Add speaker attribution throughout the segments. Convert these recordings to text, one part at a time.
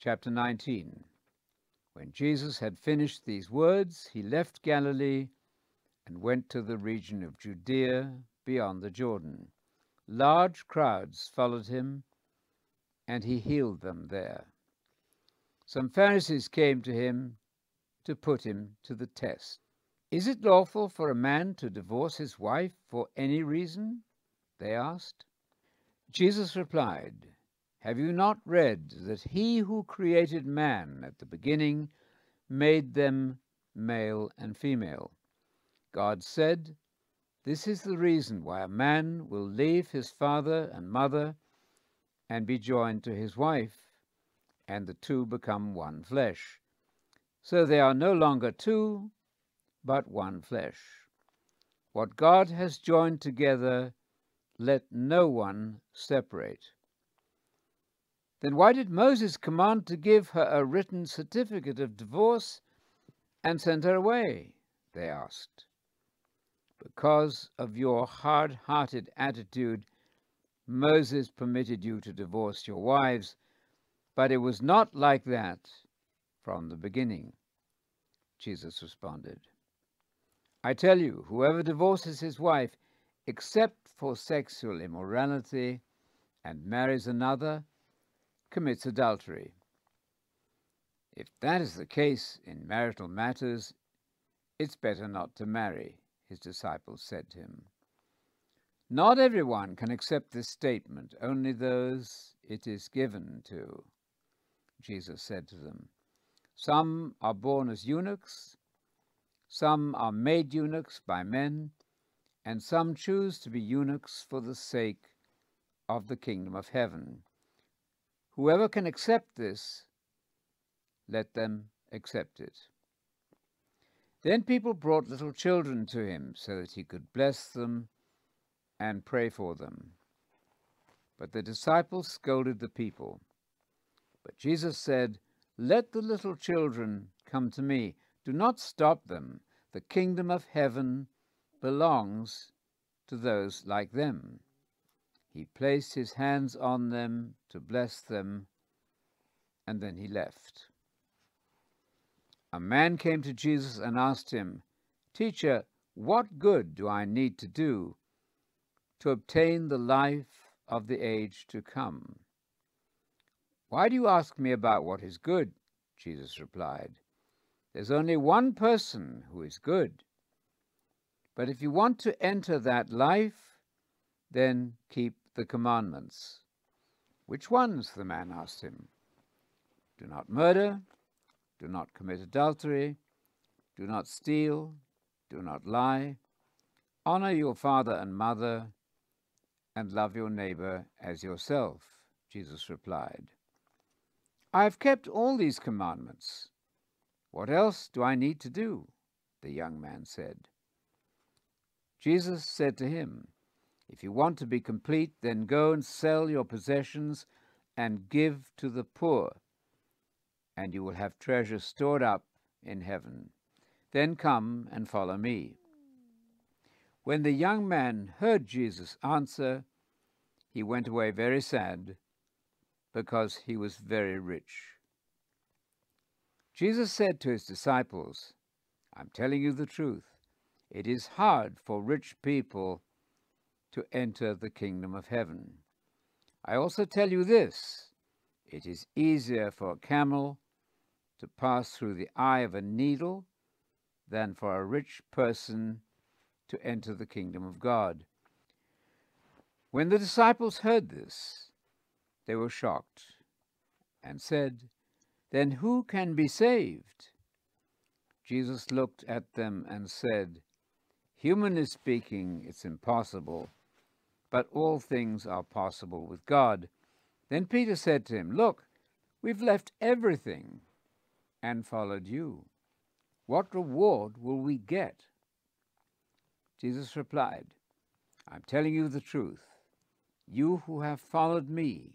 Speaker 1: Chapter 19 When Jesus had finished these words, he left Galilee and went to the region of Judea beyond the Jordan. Large crowds followed him, and he healed them there. Some Pharisees came to him to put him to the test. Is it lawful for a man to divorce his wife for any reason? They asked. Jesus replied, Have you not read that he who created man at the beginning made them male and female? God said, This is the reason why a man will leave his father and mother and be joined to his wife, and the two become one flesh. So they are no longer two, but one flesh. What God has joined together, let no one separate. Then why did Moses command to give her a written certificate of divorce and send her away? They asked. Because of your hard hearted attitude, Moses permitted you to divorce your wives, but it was not like that from the beginning. Jesus responded, I tell you, whoever divorces his wife, except for sexual immorality, and marries another, commits adultery. If that is the case in marital matters, it's better not to marry, his disciples said to him. Not everyone can accept this statement, only those it is given to. Jesus said to them, Some are born as eunuchs, some are made eunuchs by men, and some choose to be eunuchs for the sake of the kingdom of heaven. Whoever can accept this, let them accept it. Then people brought little children to him so that he could bless them and pray for them. But the disciples scolded the people. But Jesus said, Let the little children come to me. Do not stop them. The kingdom of heaven belongs to those like them. He placed his hands on them to bless them, and then he left. A man came to Jesus and asked him, Teacher, what good do I need to do to obtain the life of the age to come. Why do you ask me about what is good? Jesus replied. There's only one person who is good. But if you want to enter that life, then keep the commandments. Which ones? the man asked him. Do not murder, do not commit adultery, do not steal, do not lie, honor your father and mother, and love your neighbor as yourself. Jesus replied, I have kept all these commandments. What else do I need to do? The young man said. Jesus said to him, If you want to be complete, then go and sell your possessions and give to the poor, and you will have treasure stored up in heaven. Then come and follow me. When the young man heard Jesus answer, he went away very sad because he was very rich. Jesus said to his disciples, I'm telling you the truth. It is hard for rich people to enter the kingdom of heaven. I also tell you this it is easier for a camel to pass through the eye of a needle than for a rich person to enter the kingdom of God. When the disciples heard this, they were shocked and said, Then who can be saved? Jesus looked at them and said, Humanly speaking, it's impossible, but all things are possible with God. Then Peter said to him, Look, we've left everything and followed you. What reward will we get? Jesus replied, I'm telling you the truth. You who have followed me,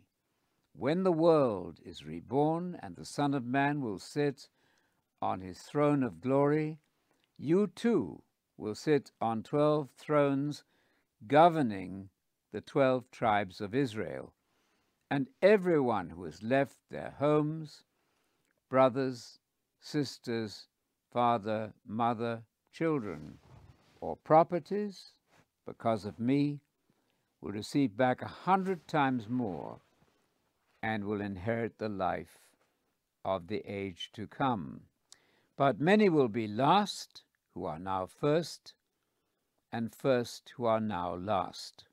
Speaker 1: when the world is reborn and the Son of Man will sit on his throne of glory, you too will sit on twelve thrones governing the twelve tribes of Israel. And everyone who has left their homes, brothers, sisters, father, mother, children, or properties because of me will receive back a hundred times more and will inherit the life of the age to come. But many will be last who are now first, and first who are now last.